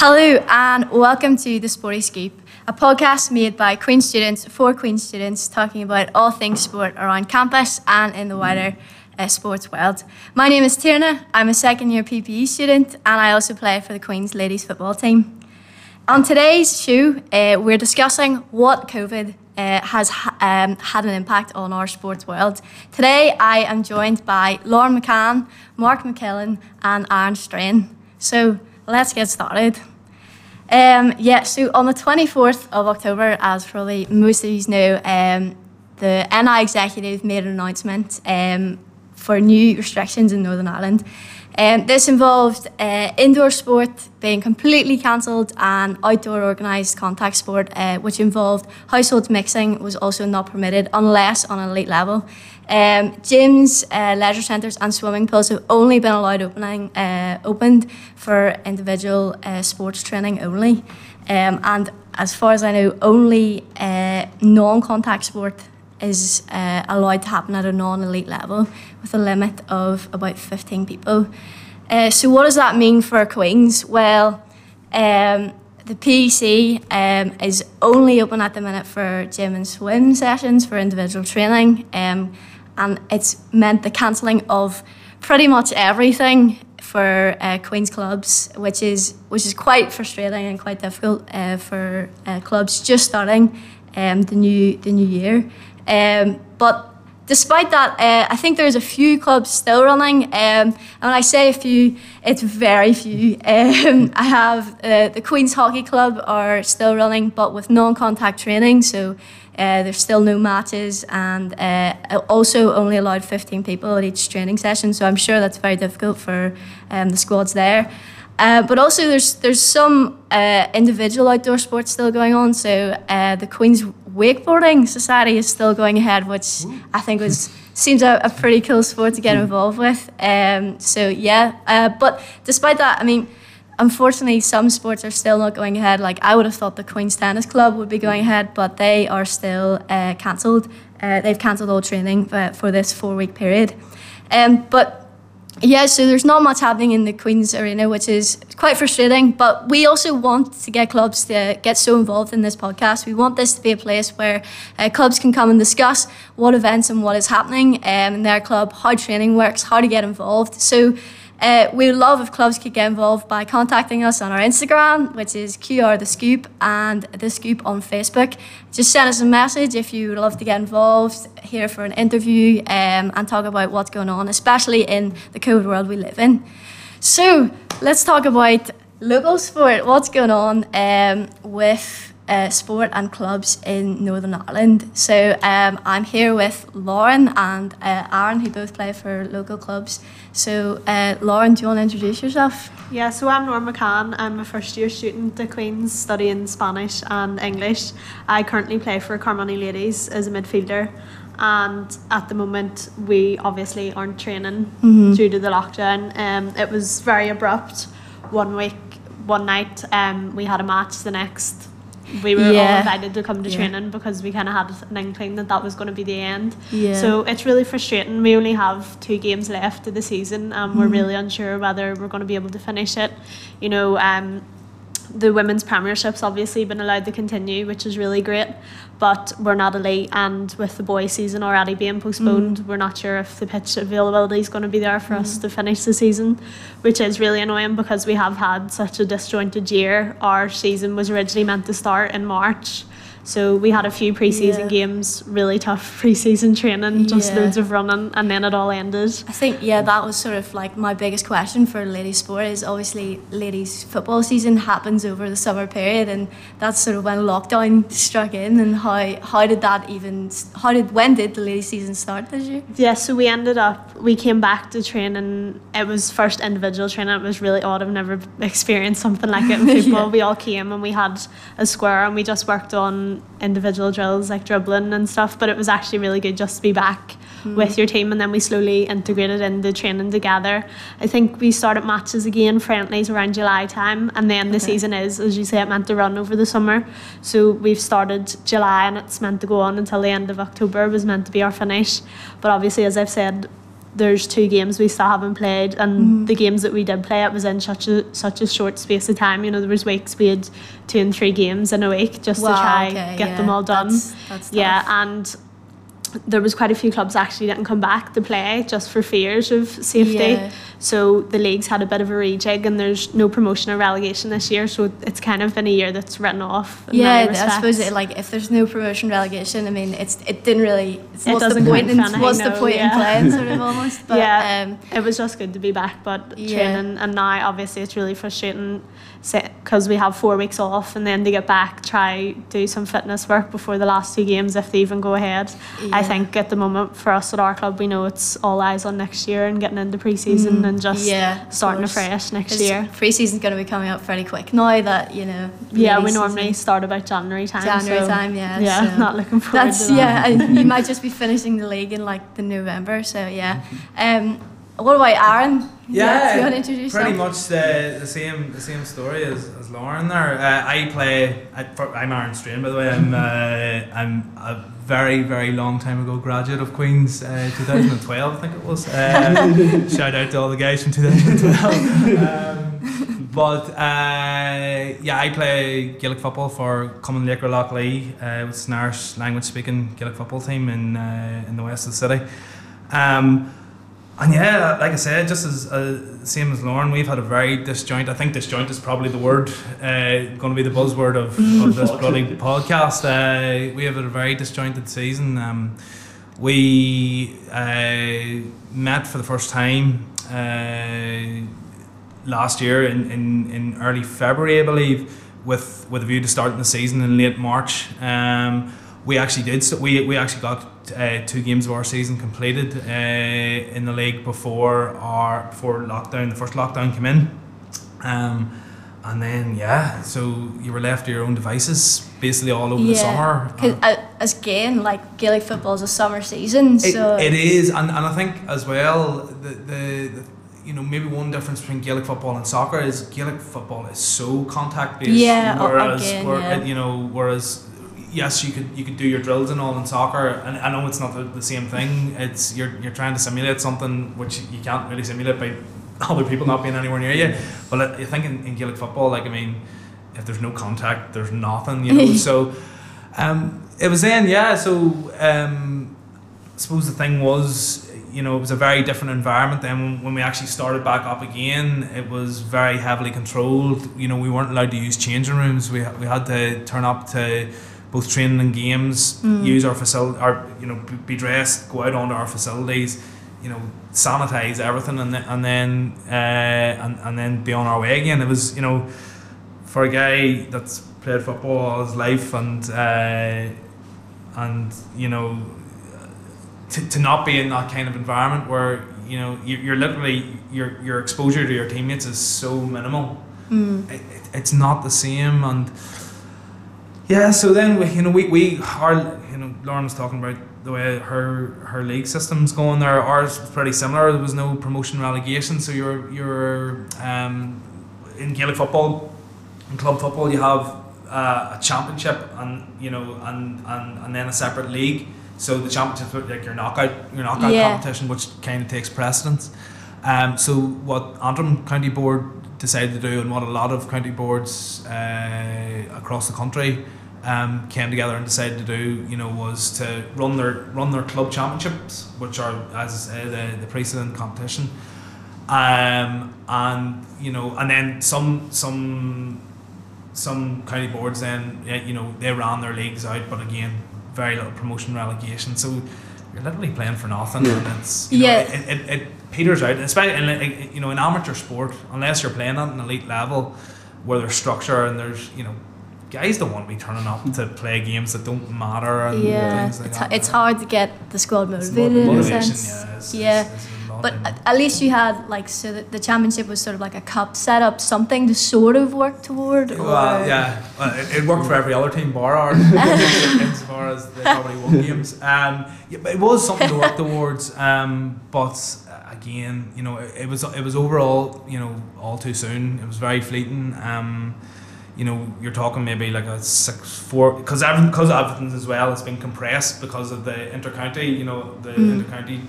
Hello and welcome to the Sporty Scoop, a podcast made by Queen students for Queen students talking about all things sport around campus and in the wider uh, sports world. My name is Tierna, I'm a second year PPE student and I also play for the Queen's ladies football team. On today's show, uh, we're discussing what COVID uh, has ha- um, had an impact on our sports world. Today, I am joined by Lauren McCann, Mark McKillen, and Aaron Strain. So let's get started. Um, yeah, so on the 24th of October, as probably most of you know, um, the NI executive made an announcement um, for new restrictions in Northern Ireland. Um, this involved uh, indoor sport being completely cancelled and outdoor organised contact sport, uh, which involved household mixing, was also not permitted unless on an elite level. Um, gyms, uh, leisure centres, and swimming pools have only been allowed opening uh, opened for individual uh, sports training only. Um, and as far as I know, only uh, non-contact sport is allowed to happen at a non-elite level with a limit of about 15 people. Uh, so what does that mean for Queens? Well, um, the PEC um, is only open at the minute for gym and swim sessions for individual training, um, and it's meant the cancelling of pretty much everything for uh, Queens clubs, which is which is quite frustrating and quite difficult uh, for uh, clubs just starting um, the new the new year. Um, but despite that, uh, I think there's a few clubs still running. Um, and when I say a few, it's very few. Um, I have uh, the Queen's Hockey Club are still running, but with non-contact training. So uh, there's still no matches, and uh, also only allowed 15 people at each training session. So I'm sure that's very difficult for um, the squads there. Uh, but also, there's there's some uh, individual outdoor sports still going on. So uh, the Queen's Wakeboarding Society is still going ahead, which I think was seems a, a pretty cool sport to get involved with. Um, so yeah, uh, but despite that, I mean, unfortunately, some sports are still not going ahead. Like I would have thought the Queen's Tennis Club would be going ahead, but they are still uh, cancelled. Uh, they've cancelled all training uh, for this four week period. Um, but yeah, so there's not much happening in the Queen's Arena, which is quite frustrating. But we also want to get clubs to get so involved in this podcast. We want this to be a place where uh, clubs can come and discuss what events and what is happening um, in their club, how training works, how to get involved. So uh, we would love if clubs could get involved by contacting us on our Instagram, which is QR The Scoop, and The Scoop on Facebook. Just send us a message if you would love to get involved here for an interview um, and talk about what's going on, especially in the COVID world we live in. So let's talk about local sport. What's going on um, with uh, sport and clubs in Northern Ireland? So um, I'm here with Lauren and uh, Aaron, who both play for local clubs. So uh, Lauren, do you want to introduce yourself? Yeah, so I'm Lauren McCann. I'm a first year student at Queen's studying Spanish and English. I currently play for Carnmoney Ladies as a midfielder. And at the moment, we obviously aren't training due to the lockdown. Um, it was very abrupt. One week, one night, um, we had a match. The next, we were Yeah. all invited to come to Yeah. training because we kind of had an inkling that that was going to be the end. Yeah. So it's really frustrating. We only have two games left of the season, and Mm-hmm. we're really unsure whether we're going to be able to finish it. You know, um, the women's premiership's obviously been allowed to continue, which is really great, but we're not elite. And with the boys' season already being postponed, mm. we're not sure if the pitch availability is going to be there for us mm. to finish the season, which is really annoying because we have had such a disjointed year. Our season was originally meant to start in March. So we had a few pre-season Yeah. games, really tough pre-season training, just Yeah. loads of running, and then it all ended. I think yeah, that was sort of like my biggest question for ladies sport is obviously ladies football season happens over the summer period and that's sort of when lockdown struck in and how how did that even how did when did the ladies season start this year? Yeah, so we ended up, we came back to training. It was first individual training. It was really odd. I've never experienced something like it in football. Yeah. We all came and we had a square and we just worked on individual drills like dribbling and stuff, but it was actually really good just to be back hmm. with your team and then we slowly integrated into training together. I think we started matches again, friendlies around July time and then the Okay. season is, as you say, it meant to run over the summer. So we've started July and it's meant to go on until the end of October was meant to be our finish. But obviously as I've said, there's two games we still haven't played and Mm-hmm. the games that we did play it was in such a such a short space of time. You know, there was weeks we had two and three games in a week just to try okay, get yeah, them all done. that's- that's yeah, and there was quite a few clubs actually didn't come back to play just for fears of safety. Yeah. So the leagues had a bit of a rejig and there's no promotion or relegation this year. So it's kind of been a year that's written off. In Yeah, I suppose it, like if there's no promotion relegation, I mean, it's it didn't really. It's, It what's the point? In, anything, what's the point in playing, sort of almost? But, yeah, Um, it was just good to be back, but Yeah. training and now obviously it's really frustrating because we have four weeks off and then to get back, try do some fitness work before the last two games if they even go ahead. I think at the moment for us at our club, we know it's all eyes on next year and getting into pre-season and just Mm, yeah, starting afresh next year. Pre-season's going to be coming up fairly quick now that you know. Yeah, we normally start about January time. January so, time, yeah, Yeah, so not looking forward That's to that. yeah, you might just be finishing the league in like the November. So yeah. Um, what about Aaron? Yeah, do you want to introduce pretty much the, the same the same story as, as Lauren there. Uh, I play. I, for, I'm Aaron Strain, by the way. I'm uh, I'm a very very long time ago graduate of Queens, uh, 2012 I think it was. Uh, shout out to all the guys from 2012. Um, but uh, yeah, I play Gaelic football for Common Laochra Loch Lao, uh, which is an Irish language speaking Gaelic football team in uh, in the west of the city. Um, and yeah, like I said, just as uh, same as Lauren, we've had a very disjoint. I think disjoint is probably the word, uh, going to be the buzzword of, of this bloody podcast. Uh, we have had a very disjointed season. Um, we uh, met for the first time uh, last year in, in, in early February, I believe, with with a view to starting the season in late March. Um, we actually did. So we we actually got uh, two games of our season completed uh, in the league before our before lockdown. The first lockdown came in, um, and then yeah, so you were left to your own devices basically all over the summer. 'Cause, uh, as again, like Gaelic football is a summer season, It, so it is, and, and I think as well the, the, the you know maybe one difference between Gaelic football and soccer is Gaelic football is so contact based. Yeah, o- whereas again, yeah. you know whereas yes you could you could do your drills and all in soccer and I know it's not the, the same thing. It's you're you're trying to simulate something which you can't really simulate by other people not being anywhere near you. But I, think in, in Gaelic football, like I mean, if there's no contact, there's nothing. You know, so. Um, it was then, yeah. So um, I suppose the thing was, you know, it was a very different environment. Then when, when we actually started back up again, it was very heavily controlled. You know, we weren't allowed to use changing rooms. We, we had to turn up to both training and games, use our facility, or you know, be, be dressed, go out onto our facilities, you know, sanitize everything, and then and then uh, and, and then be on our way again. It was, you know, for a guy that's played football all his life and uh, and you know to, to not be in that kind of environment where you know you're, you're literally your your exposure to your teammates is so minimal. Mm, it, it, it's not the same and yeah so then we you know we, we our you know Lauren was talking about the way her her league system's going there. Ours was pretty similar. There was no promotion relegation. So you're you're um, in Gaelic football in club football you have uh, a championship and you know and, and and then a separate league. So the championship is like your knockout your knockout Yeah. competition which kind of takes precedence. Um, so what Antrim County Board decided to do and what a lot of county boards uh, across the country um, came together and decided to do you know was to run their run their club championships which are as say the, the precedent competition. Um, and you know and then some some some county boards then you know they ran their leagues out but again very little promotion relegation. So you're literally playing for nothing and it's you know, Yeah. it, it, it peters out especially in, like, you know in amateur sport unless you're playing at an elite level where there's structure and there's you know guys don't want to be turning up to play games that don't matter and yeah, things like it's, that it's hard to get the squad It's motivated in a sense. yeah, is, Yeah. is, is a lot lot. But at, at least you had like so that the championship was sort of like a cup setup, something to sort of work toward. Or, Well, yeah, well, it, it worked for every other team bar ours, as far as they probably won games. Um, yeah, but it was something to work towards. Um, but uh, again, you know, it, it was it was overall, you know, all too soon. It was very fleeting. Um, you know, you're talking maybe like a six four because everything because Everton as well has been compressed because of the intercounty. You know, the Mm. intercounty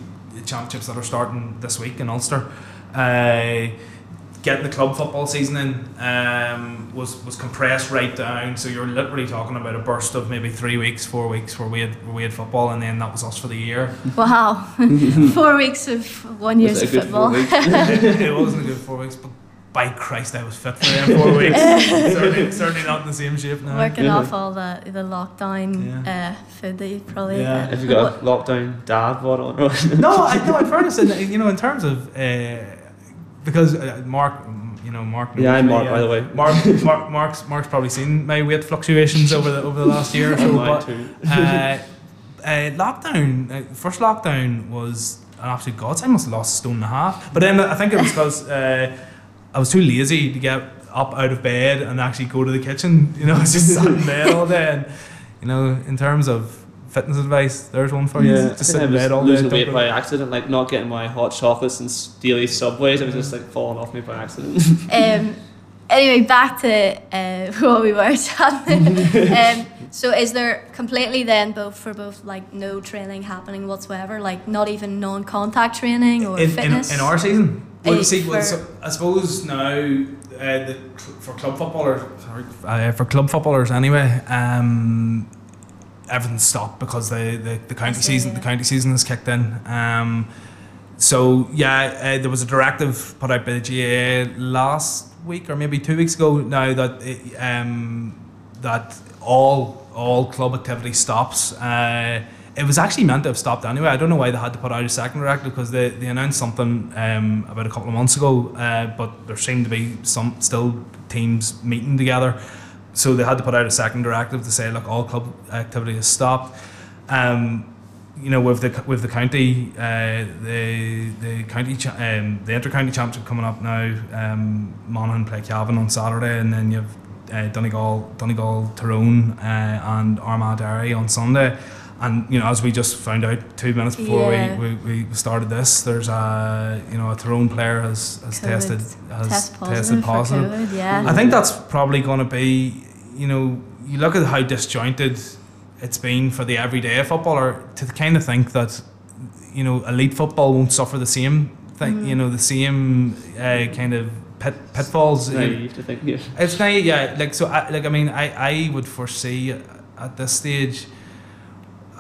championships that are starting this week in Ulster. Uh, getting the club football season in um, was was compressed right down. So you're literally talking about a burst of maybe three weeks, four weeks where we had where we had football, and then that was us for the year. Wow, four weeks of one year's of it a good four football. it, it wasn't a good four weeks, but by Christ, I was fit for them four weeks. certainly, certainly not in the same shape now. Working Yeah. off all the the lockdown uh, food that you probably. Yeah. uh, Have you got a lockdown dad bottle? on? no, I, no. In fairness, in, you know, in terms of uh, because uh, Mark, you know, Mark. yeah, I'm me, Mark, uh, by the way. Mark, Mark, Mark's, Mark's probably seen my weight fluctuations over the over the last year or so. Mine but too. uh, uh, lockdown, uh, first lockdown was an absolute godsend. I must have lost a stone and a half. But then I think it was because uh, I was too lazy to get up out of bed and actually go to the kitchen. You know, I was just sat in bed all day. And, you know, in terms of fitness advice, there's one for you. Yeah, I just think sit I in was bed all day. losing don't weight by accident, like not getting my hot chocolates and s- daily subways. I was just like falling off me by accident. Um, anyway, back to uh, what we were chatting. um, so, is there completely then both for both like no training happening whatsoever, like not even non-contact training or in, in, fitness? in our season. Well, you see, well, so I suppose now uh, the, for club footballers, sorry, uh, for club footballers anyway, um, everything's stopped because the, the, the county see, season yeah. the county season has kicked in. Um, so yeah, uh, there was a directive put out by the GAA last week or maybe two weeks ago now that it, um, that all all club activity stops. Uh, it was actually meant to have stopped anyway. I don't know why they had to put out a second directive because they, they announced something um, about a couple of months ago, uh, but there seemed to be some still teams meeting together. So they had to put out a second directive to say, look, all club activity has stopped. Um, you know, with the with the county, uh, the the county, cha- um, the championship coming up now. Um, Monaghan play Cavan on Saturday, and then you have uh, Donegal, Donegal, Tyrone, uh, and Armagh Derry on Sunday. And you know, as we just found out two minutes before Yeah. we, we, we started this, there's a you know a Tyrone player has, has COVID tested has Test positive tested positive. for COVID, yeah. I think that's probably going to be, you know, you look at how disjointed it's been for the everyday footballer to kind of think that, you know, elite football won't suffer the same thing, you know, the same uh, kind of pit, pitfalls. Naive to think. Yeah. It's naive, yeah. Like so, I, like I mean, I, I would foresee at this stage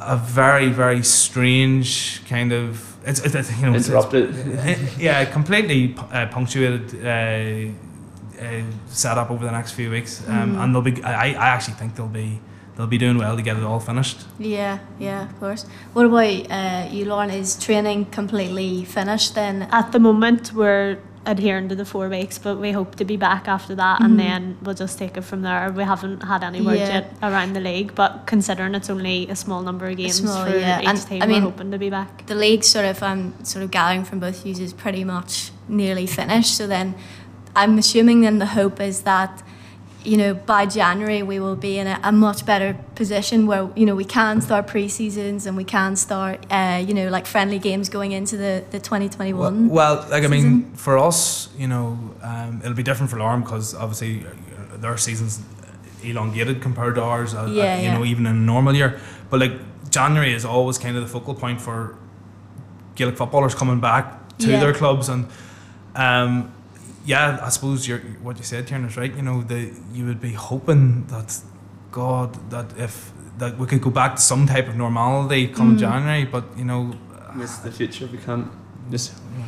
a very very strange kind of it's, it's it's, you know it's- it's- yeah, completely uh, punctuated uh, uh, setup over the next few weeks, um, Mhm. and they'll be. I, I actually think they'll be they'll be doing well to get it all finished. Yeah, yeah, of course. What about uh, you, Lauren? Is training completely finished then? At the moment, we're adhering to the four weeks, but we hope to be back after that, and mm-hmm. then we'll just take it from there. We haven't had any word Yeah. yet around the league, but considering it's only a small number of games small, for yeah. each And, team, I mean- we're hoping to be back. The league sort of I'm sort of gathering from both is pretty much nearly finished. So then, I'm assuming then the hope is that. You know, by January we will be in a, a much better position where you know we can start pre-seasons and we can start, uh, you know, like friendly games going into the the 2021. Well, like I mean, season. for us, you know, um, it'll be different for Lauren because obviously uh, their season's elongated compared to ours. Uh, uh, Yeah, you yeah. know, even in a normal year. But like January is always kind of the focal point for Gaelic footballers coming back to Yeah. their clubs and. Um, yeah, I suppose you're, what you said, Tiernan, is right. You know, the you would be hoping that God that if that we could go back to some type of normality come Mm. January, but you know, It's the future. We can't just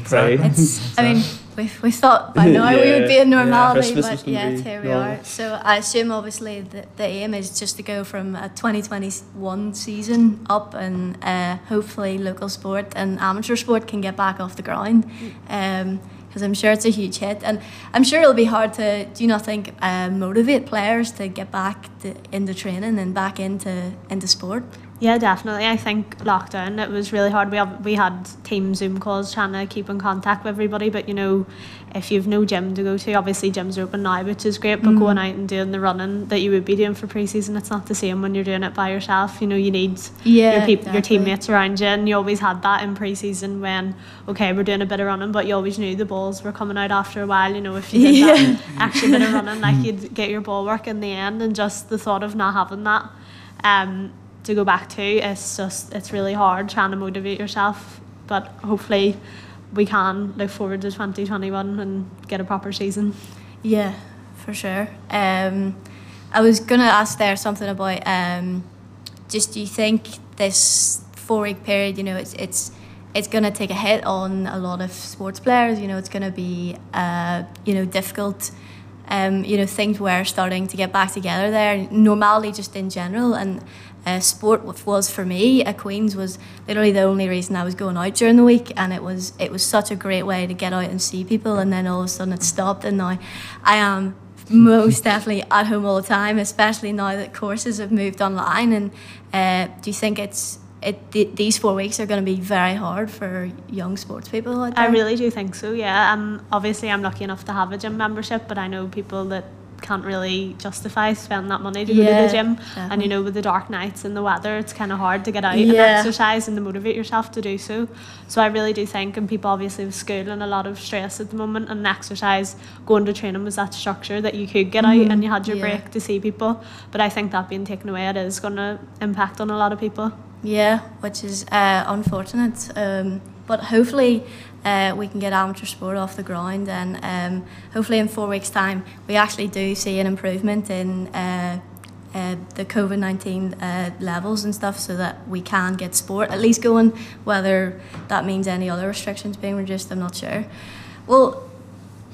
pray. It's, I mean, we, we thought by now we would be in normality, Christmas was but gonna yeah, here we normal. are. So I assume obviously the, the aim is just to go from a 2021 season up and uh, hopefully local sport and amateur sport can get back off the ground. Mm. Because I'm sure it's a huge hit, and I'm sure it'll be hard to. Do you not think uh, motivate players to get back to, into training and back into into sport? Yeah, definitely. I think lockdown it was really hard. We have, we had team Zoom calls trying to keep in contact with everybody, but you know, if you've no gym to go to, obviously gyms are open now, which is great. But Mm. going out and doing the running that you would be doing for pre-season, it's not the same when you're doing it by yourself. You know, you need Yeah, your peop- your teammates around you, and you always had that in pre-season when okay, we're doing a bit of running, but you always knew the balls were coming out after a while. You know, if you did Yeah. that extra bit of running, like you'd get your ball work in the end, and just the thought of not having that. Um, to go back to it's just it's really hard trying to motivate yourself but hopefully we can look forward to 2021 and get a proper season Yeah, for sure. Um, I was gonna ask there something about um, just do you think this four week period, you know, it's it's it's gonna take a hit on a lot of sports players. You know, it's gonna be uh, you know difficult. Um, you know, things were starting to get back together there. Normality, just in general, and uh, sport was for me at Queens was literally the only reason I was going out during the week, and it was it was such a great way to get out and see people. And then all of a sudden it stopped, and now I am most definitely at home all the time, especially now that courses have moved online. And uh, do you think it's it th- these four weeks are going to be very hard for young sports people there? I really do think so yeah um, obviously I'm lucky enough to have a gym membership but I know people that can't really justify spending that money to go to the gym. And you know with the dark nights and the weather it's kind of hard to get out and exercise and to motivate yourself to do so. So I really do think and people obviously with school and a lot of stress at the moment and exercise going to training was that structure that you could get out Mhm, and you had your yeah. break to see people. But I think that being taken away it is going to impact on a lot of people. Yeah, which is uh, unfortunate. Um, but hopefully, uh, we can get amateur sport off the ground, and um, hopefully, in four weeks' time, we actually do see an improvement in uh, uh, the COVID 19 uh, levels and stuff so that we can get sport at least going. Whether that means any other restrictions being reduced, I'm not sure. Well,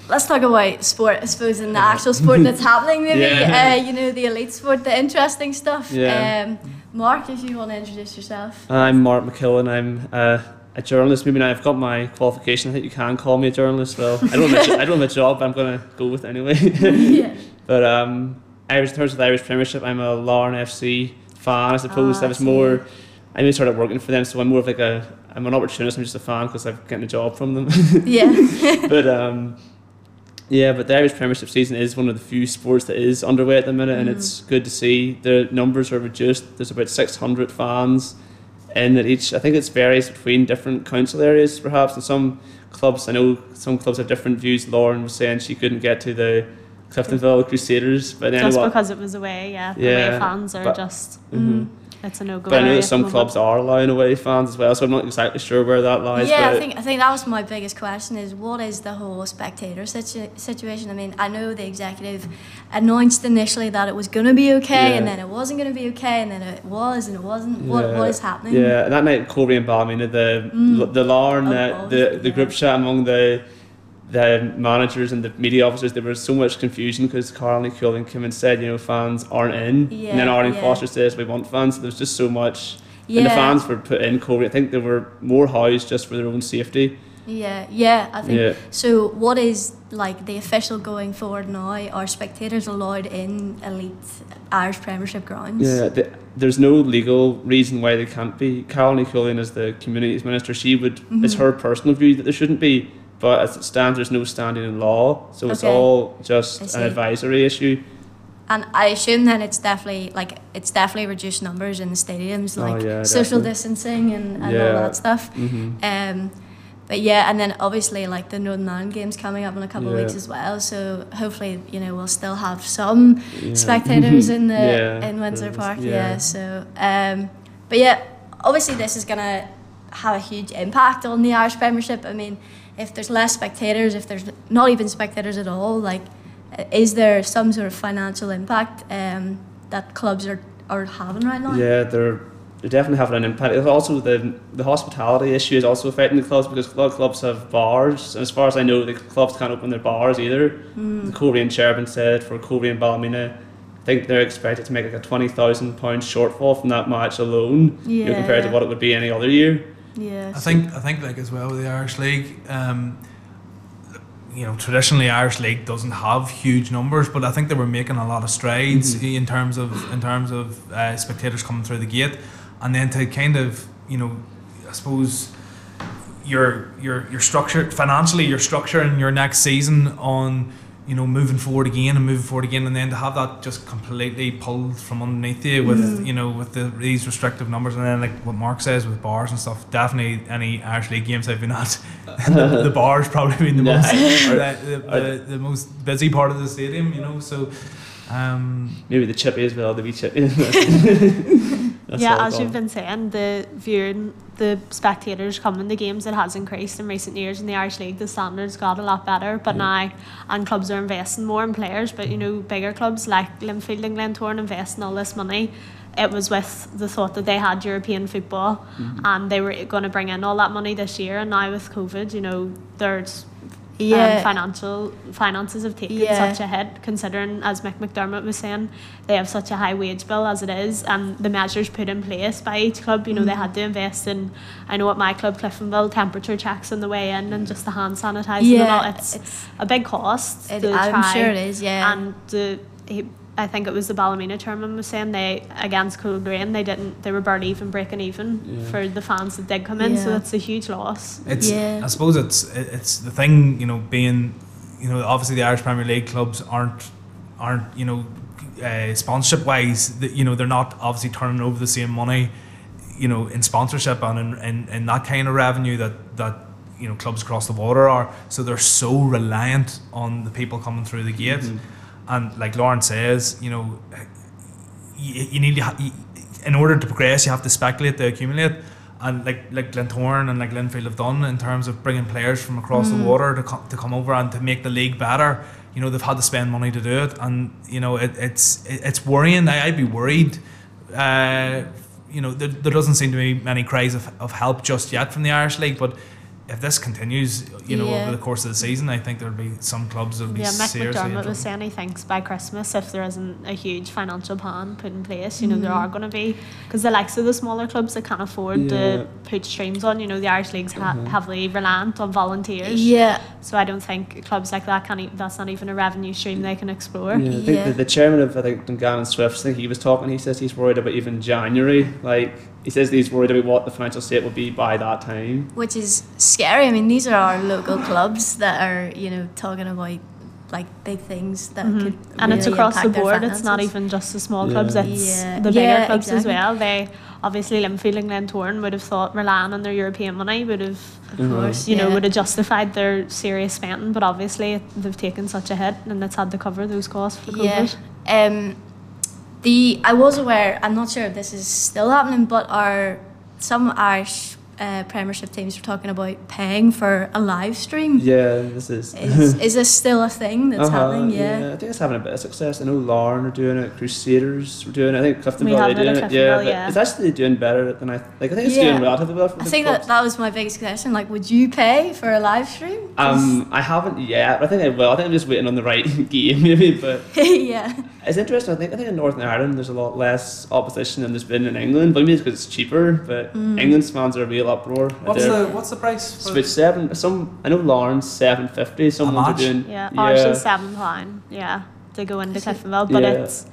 let's talk about sport, I suppose, and the actual sport that's happening, maybe. Yeah. Uh, you know, the elite sport, the interesting stuff. Yeah. Um, Mark, if you want to introduce yourself. I'm Mark McKillen. I'm uh, a journalist. Maybe now I've got my qualification. I think you can call me a journalist. Well, I don't have a, I don't have a job, but I'm going to go with it anyway. yeah. but um, Irish, in terms of the Irish Premiership, I'm a Larne FC fan, I suppose. Ah, I was I more, I only started working for them, so I'm more of like a, I'm an opportunist. I'm just a fan because I'm getting a job from them. Yeah. but um, yeah, but the Irish Premiership season is one of the few sports that is underway at the minute, and Mm. it's good to see. The numbers are reduced. There's about 600 fans in that each. I think it varies between different council areas, perhaps. And some clubs, I know some clubs have different views. Lauren was saying she couldn't get to the Cliftonville Crusaders, but then just because it was away yeah, Yeah, away fans are but- just Mhm. It's a no-go But I know that some clubs are allowing away fans as well, so I'm not exactly sure where that lies. yeah, but I think I think that was my biggest question is what is the whole spectator situ- situation? I mean, I know the executive announced initially that it was going to be okay, and then it wasn't going to be okay, and then it was, and it wasn't. What Yeah. what is happening? Yeah, and that night, Coleraine and Ballymena, the Mm. the Larne, Oh, uh, obviously, the the yeah. group chat among the the managers and the media officers, there was so much confusion because Carál Ní Chuilín came and said, you know, fans aren't in, and then Yeah, Arlene yeah. Foster says we want fans. So there was just so much, yeah, and the fans were put in. Corey, I think there were more housed just for their own safety. yeah, yeah. I think Yeah. so. What is like the official going forward now? Are spectators allowed in elite Irish Premiership grounds? Yeah, the, there's no legal reason why they can't be. Carál Ní Chuilín is the communities minister. She would. It's Mhm. her personal view that there shouldn't be, but as it stands, there's no standing in law, so it's Okay. all just an advisory issue. And I assume then it's definitely like it's definitely reduced numbers in the stadiums, Oh, like yeah, social definitely. distancing and, and all that stuff. hmm Um, but yeah, and then obviously like the Northern Ireland games coming up in a couple of weeks as well. So hopefully you know we'll still have some Yeah. spectators in the Yeah, in Windsor Park. Yeah. yeah. So um, but yeah, obviously this is gonna have a huge impact on the Irish Premiership. I mean, if there's less spectators, if there's not even spectators at all, like, uh, is there some sort of financial impact um, that clubs are, are having right now? Yeah, they're they're definitely having an impact. It's also the the hospitality issue is also affecting the clubs because a lot of clubs have bars, and as far as I know, the clubs can't open their bars either. Mm. The Coleraine chairman said for Coleraine and Ballymena, I think they're expected to make like a twenty thousand pound shortfall from that match alone, you know, compared to what it would be any other year. Yeah. I think I think like as well with the Irish League, um, you know, traditionally Irish League doesn't have huge numbers, but I think they were making a lot of strides Mhm. in terms of in terms of uh, spectators coming through the gate. and then to kind of you know, I suppose your your you're you're financially. You're structuring your next season on you know moving forward again and moving forward again, and then to have that just completely pulled from underneath you with you know with the these restrictive numbers, and then like what Mark says with bars and stuff. Definitely any Irish League games I've been at, the, the bars probably been the Yeah. most the, the, the, the most busy part of the stadium. You know, so. Um, Maybe the chippy as well, the wee chippy. Yeah, as you've been saying, the viewing, the spectators coming to games, it has increased in recent years in the Irish League. The standards got a lot better, but now, and clubs are investing more in players. But you know, bigger clubs like Linfield and Glentoran investing all this money. It was with the thought that they had European football, Mm-hmm. and they were going to bring in all that money this year. And now with COVID, you know, there's Yeah. um, financial finances have taken Yeah. such a hit considering as Mick McDermott was saying they have such a high wage bill as it is and the measures put in place by each club you know they Mm. had to invest in I know at my club Cliftonville temperature checks on the way in and just the hand sanitising and all yeah, it's, it's, a big cost it, to I'm try sure it is. Yeah. and the he, I think it was the Ballymena chairman was saying they against Coleraine they didn't they were barely even breaking even Yeah. for the fans that did come in so Yeah. that's a huge loss It's Yeah. I suppose it's it's the thing you know being you know obviously the Irish Premier League clubs aren't aren't you know uh, sponsorship wise that you know they're not obviously turning over the same money you know in sponsorship and in, in, in that kind of revenue that that you know clubs across the water are so they're so reliant on the people coming through the gate Mhm. And like Lauren says you know you, you need to ha- you, in order to progress you have to speculate to accumulate. And like like Glentoran and like Linfield have done in terms of bringing players from across the water to, co- to come over and to make the league better you know they've had to spend money to do it. And you know it, it's it, it's worrying. I, I'd be worried uh, you know there, there doesn't seem to be many cries of, of help just yet from the Irish League but if this continues you know Yeah. over the course of the season I think there'll be some clubs that'll be Yeah, Mick seriously in McDermott trouble. was saying he thinks by Christmas, if there isn't a huge financial plan put in place, you know, there Mhm. are going to be, because the likes of the smaller clubs that can't afford Yeah. to put streams on, you know, the Irish League's ha- Mhm. heavily reliant on volunteers. yeah. So I don't think clubs like that can, e- that's not even a revenue stream they can explore. Yeah, I think Yeah. the, the chairman of I think Dungannon Swifts, I think he was talking. He says he's worried about even January. Like he says he's worried about what the financial state will be by that time. which is scary. I mean, these are our local clubs that are, you know, talking about like big things that Mhm. could And it's across the board. It's not even just the small Yeah. clubs. It's Yeah. the bigger Yeah, clubs as well. They obviously Linfield and Glentoran would have thought relying on their European money would have Of Mhm. course, you know, would have justified their serious spending, but obviously they've taken such a hit and it's had to cover those costs for COVID. Yeah. Um, the I was aware. I'm not sure if this is still happening, but are some Irish uh, Premiership teams were talking about paying for a live stream? Yeah, this is. Is is this still a thing that's Uh-huh, happening? Yeah. I think it's having a bit of success. I know Larne are doing it, Crusaders are doing it. I think Clifton We Valley doing at it. Yeah, Cliftonville, but yeah. it's actually doing better than I like. I think it's Yeah. doing relatively well for I the think clubs. that that was my biggest question. Like, would you pay for a live stream? Um, I haven't yet. I think I will. I think I'm just waiting on the right game, maybe. But yeah. It's interesting. I think I think in Northern Ireland there's a lot less opposition than there's been in England. But maybe it's because it's cheaper. But Mm. England's fans are a real uproar. What's They're- the what's the price for Switch seven. Some I know Larne's seven fifty. Some ones are doing. Yeah, ours yeah. is seven pound. Yeah, to go into Is? Cliftonville, but Yeah. it's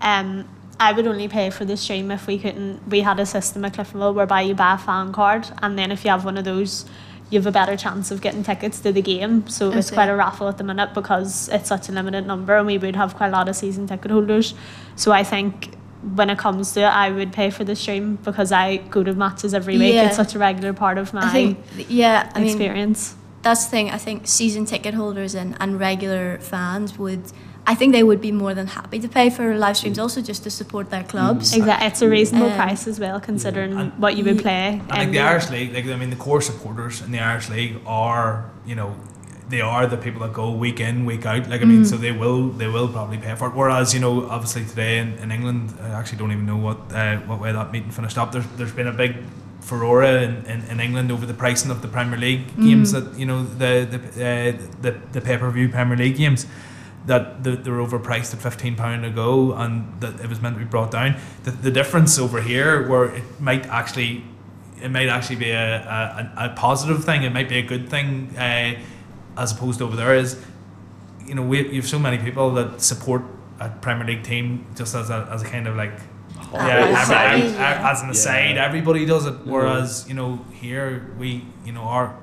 um. I would only pay for the stream if we couldn't. We had a system at Cliftonville whereby you buy a fan card, and then if you have one of those, you have a better chance of getting tickets to the game. So it's Okay. quite a raffle at the minute because it's such a limited number, and we would have quite a lot of season ticket holders. So I think when it comes to it, I would pay for the stream because I go to matches every week. Yeah. It's such a regular part of my I think, yeah, I mean, experience. that's the thing. I think season ticket holders and, and regular fans would, I think they would be more than happy to pay for live streams also just to support their clubs. Exactly, it's a reasonable Um, price as well, considering And- what you would Ye- play. And like the Irish League, like I mean, the core supporters in the Irish League are, you know, they are the people that go week in, week out. Like I mean, Mm. so they will, they will probably pay for it. Whereas, you know, obviously today in, in England, I actually don't even know what uh, what way that meeting finished up. There's there's been a big furore in, in, in England over the pricing of the Premier League games Mm. that you know the the uh, the, the pay per view Premier League games. That the, they're overpriced at fifteen pound a go, and that it was meant to be brought down. The, the difference over here, where it might actually it might actually be a, a, a positive thing. It might be a good thing, uh, as opposed to over there. Is you know we you have so many people that support a Premier League team just as a, as a kind of like hot. yeah, every, every- yeah. as an aside, Yeah. everybody does it. Whereas you know here we, you know, our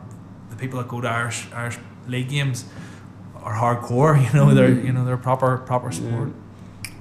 the people that go to Irish Irish league games are hardcore. You know, they're mm-hmm. you know they're proper proper sport.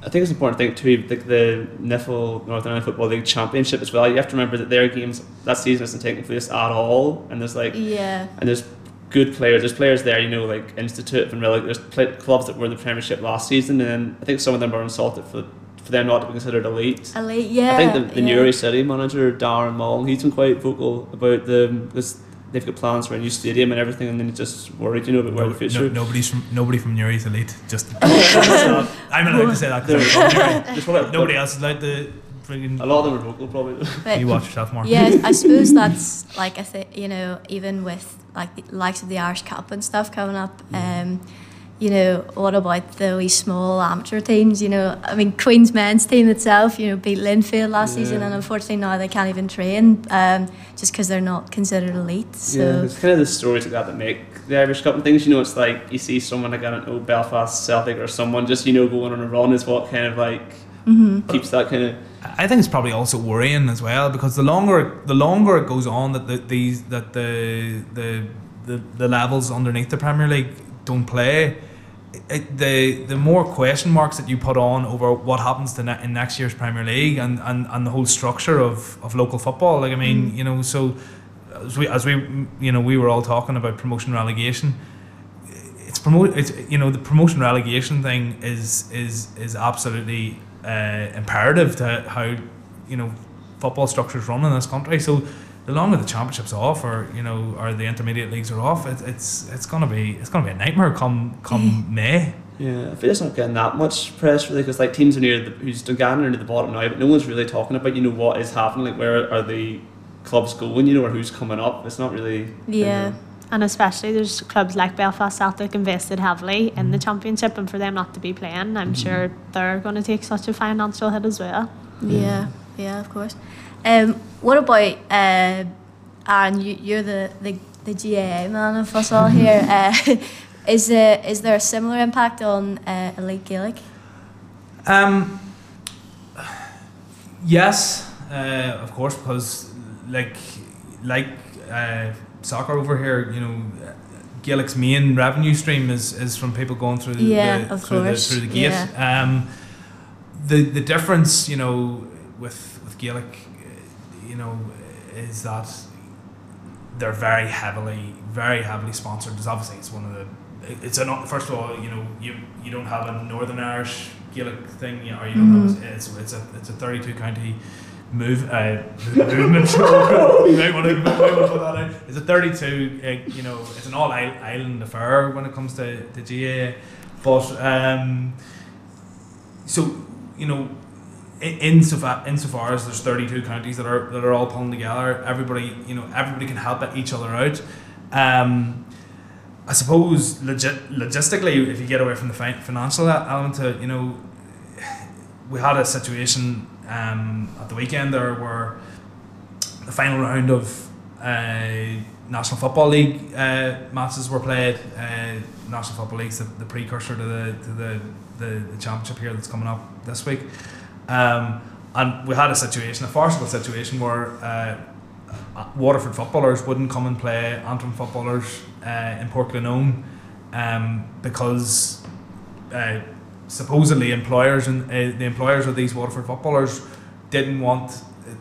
I think it's important to think too, like the NIFL Northern Ireland Football League Championship as well. You have to remember that their games that season isn't taking place at all, and there's like Yeah. and there's good players. There's players there, you know, like Institute and really there's play, clubs that were in the Premiership last season, and I think some of them are insulted for for them not to be considered elite. Elite, yeah. I think the, the yeah. Newry City manager Darren Mullen, he's been quite vocal about the this. They've got plans for a new stadium and everything, and then he's just worried, you know, about where the No, future. nobody's from nobody from Newry's elite. Just I'm allowed to say that because I'm from Newry. There's probably- Nobody else is allowed to friggin' A lot of them are vocal, probably. But- You watch yourself more. yeah, I suppose that's like I think you know even with like the likes of the Irish Cup and stuff coming up. Um, you know, what about the wee small amateur teams? You know, I mean, Queen's men's team itself, you know, beat Linfield last season, and unfortunately now they can't even train um, just because they're not considered elite. So Yeah, it's kind of the stories like that that make the Irish Cup and things. You know, it's like you see someone like I don't know Belfast Celtic or someone just you know going on a run is what kind of like Mm-hmm. keeps that kind of. I think it's probably also worrying as well because the longer the longer it goes on that the these that the the the, the levels underneath the Premier League don't play, it, the the more question marks that you put on over what happens to ne- in next year's Premier League and, and, and the whole structure of, of local football. Like I mean, you know, so as we as we you know we were all talking about promotion relegation. It's promote. It's you know the promotion relegation thing is is is absolutely uh, imperative to how you know football structures run in this country. So the longer the championships off, or you know, or the intermediate leagues are off, it, it's it's gonna be it's gonna be a nightmare come come May. Yeah, I feel it's not getting that much press really because like teams are near the who's Dungannon are near the bottom now, but no one's really talking about you know what is happening. Like where are the clubs going? You know, or who's coming up? It's not really. yeah. And especially there's clubs like Belfast Celtic invested heavily in the mm. championship, and for them not to be playing, I'm mm-hmm. sure they're going to take such a financial hit as well. Yeah, yeah, of course. Um, what about uh, Aaron? You, you're the, the the GAA man of us all here. Uh, is there is there a similar impact on uh, elite Gaelic? Um, yes, uh, of course, because like like uh, soccer over here, you know, Gaelic's main revenue stream is, is from people going through the, Yeah, the, through, the through the gate. Um, the the difference, you know, with with Gaelic, you know, is that they're very heavily very heavily sponsored. Because obviously it's one of the it's an first of all, you know, you you don't have a Northern Irish Gaelic thing, you know, or you don't have it's it's a it's a 32 county move uh, movement. you might want to might want to put that out. It's a 32. Uh, you know, it's an all island affair when it comes to the GA, but um, so you know. In- Insofar, insofar as there's 32 counties that are that are all pulling together, everybody you know everybody can help each other out. Um, I suppose legit, logistically, if you get away from the fi- financial element to you know, we had a situation um, at the weekend there where the final round of uh, National Football League uh, matches were played. Uh, National Football League's the, the precursor to the to the, the, the championship here that's coming up this week. Um, and we had a situation, a farcical situation where uh, uh, Waterford footballers wouldn't come and play Antrim footballers uh, in Portglenone um, because uh, supposedly employers and uh, the employers of these Waterford footballers didn't want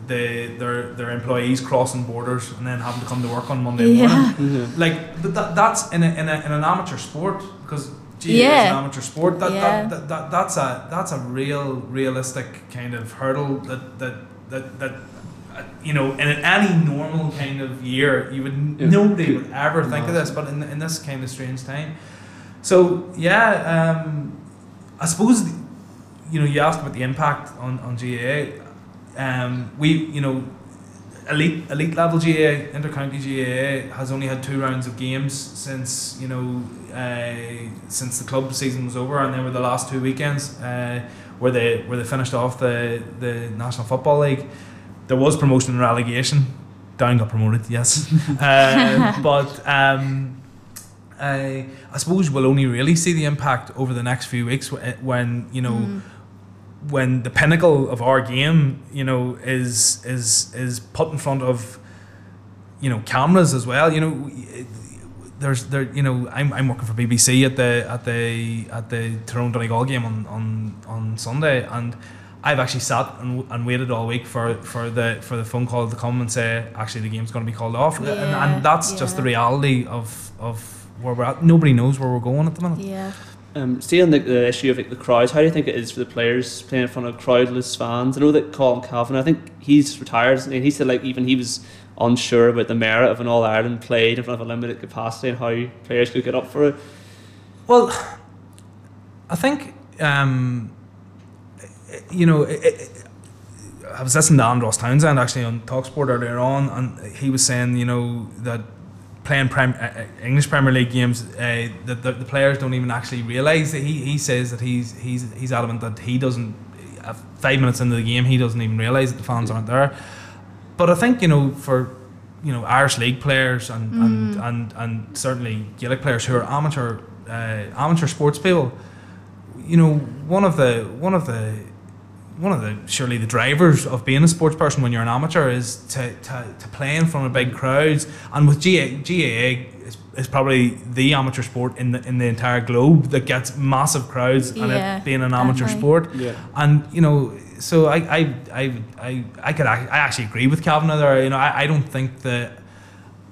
the their their employees crossing borders and then having to come to work on Monday Yeah. morning. Like th- that, that's in, a, in, a, in an amateur sport because GAA is Yeah. an amateur sport. That, Yeah. that, that, that that's a that's a real realistic kind of hurdle that that that, that uh, you know in any normal kind of year you would Yeah. nobody would ever think of this, but in in this kind of strange time. So yeah, um, I suppose the- you know you asked about the impact on on GAA. Um, we you know elite elite level GAA intercounty GAA has only had two rounds of games since you know uh, since the club season was over, and they were the last two weekends uh, where they where they finished off the the National Football League. There was promotion and relegation. Down got promoted, yes, uh, but. Um, I, I suppose we'll only really see the impact over the next few weeks when you know Mm. When the pinnacle of our game, you know, is is is put in front of, you know, cameras as well. You know, there's there. You know, I'm, I'm working for BBC at the at the at the Tyrone Donegal game on on on Sunday, and I've actually sat and, and waited all week for, for the for the phone call to come and say actually the game's going to be called off, and, Yeah, and that's just the reality of of where we're at. Nobody knows where we're going at the minute. Yeah. Um, on the, the issue of like, the crowds. How do you think it is for the players playing in front of crowdless fans? I know that Colin Calvin. I think he's retired, and he said like even he was unsure about the merit of an All Ireland played in front of a limited capacity and how players could get up for it. Well, I think um, you know. It, it, I was listening to Andros Townsend actually on Talksport earlier on, and he was saying, you know, that playing prem- uh, uh, English Premier League games, uh, that the, the players don't even actually realise that he, he says that he's he's he's adamant that he doesn't. Uh, five minutes into the game, he doesn't even realise that the fans aren't there. But I think you know for you know Irish League players and and, and and certainly Gaelic players who are amateur uh, amateur sports people, you know one of the one of the one of the surely the drivers of being a sports person when you're an amateur is to, to, to play in front of big crowds and with GA, GAA is, is probably the amateur sport in the in the entire globe that gets massive crowds and Yeah, it being an amateur definitely. sport Yeah. and you know so I I, I, I, I could I actually agree with Calvin there you know I, I don't think that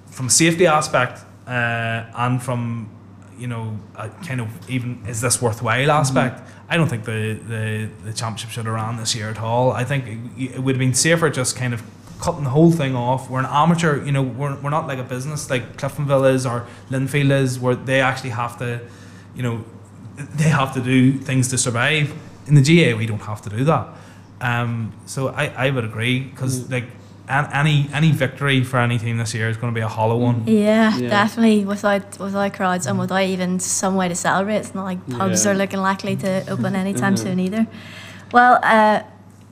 from a safety aspect uh, and from you know a kind of even is this worthwhile aspect? I don't think the, the, the championship should have ran this year at all. I think it, it would have been safer just kind of cutting the whole thing off. We're an amateur you know we're, we're not like a business like Cliftonville is or Linfield is where they actually have to you know they have to do things to survive. In the GA we don't have to do that. Um, so I, I would agree because like an, any any victory for any team this year is going to be a hollow one Yeah, Yeah. definitely. Without without crowds and without even some way to celebrate, it's not like pubs Yeah. are looking likely to open anytime soon either. Well, uh,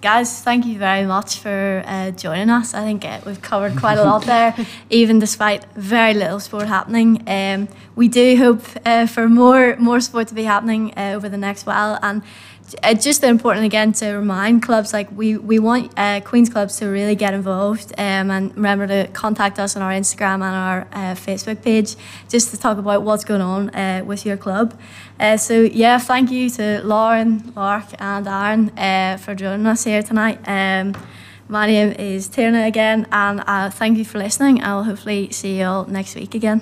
guys, thank you very much for uh, joining us. I think uh, we've covered quite a lot there, even despite very little sport happening. Um, we do hope uh, for more more sport to be happening uh, over the next while and. It's just important again to remind clubs like we we want uh, Queens clubs to really get involved um, and remember to contact us on our Instagram and our uh, Facebook page just to talk about what's going on uh, with your club. Uh, so yeah, thank you to Lauren, Mark, and Aaron uh, for joining us here tonight. Um, my name is Tierna again, and uh, thank you for listening. I'll hopefully see you all next week again.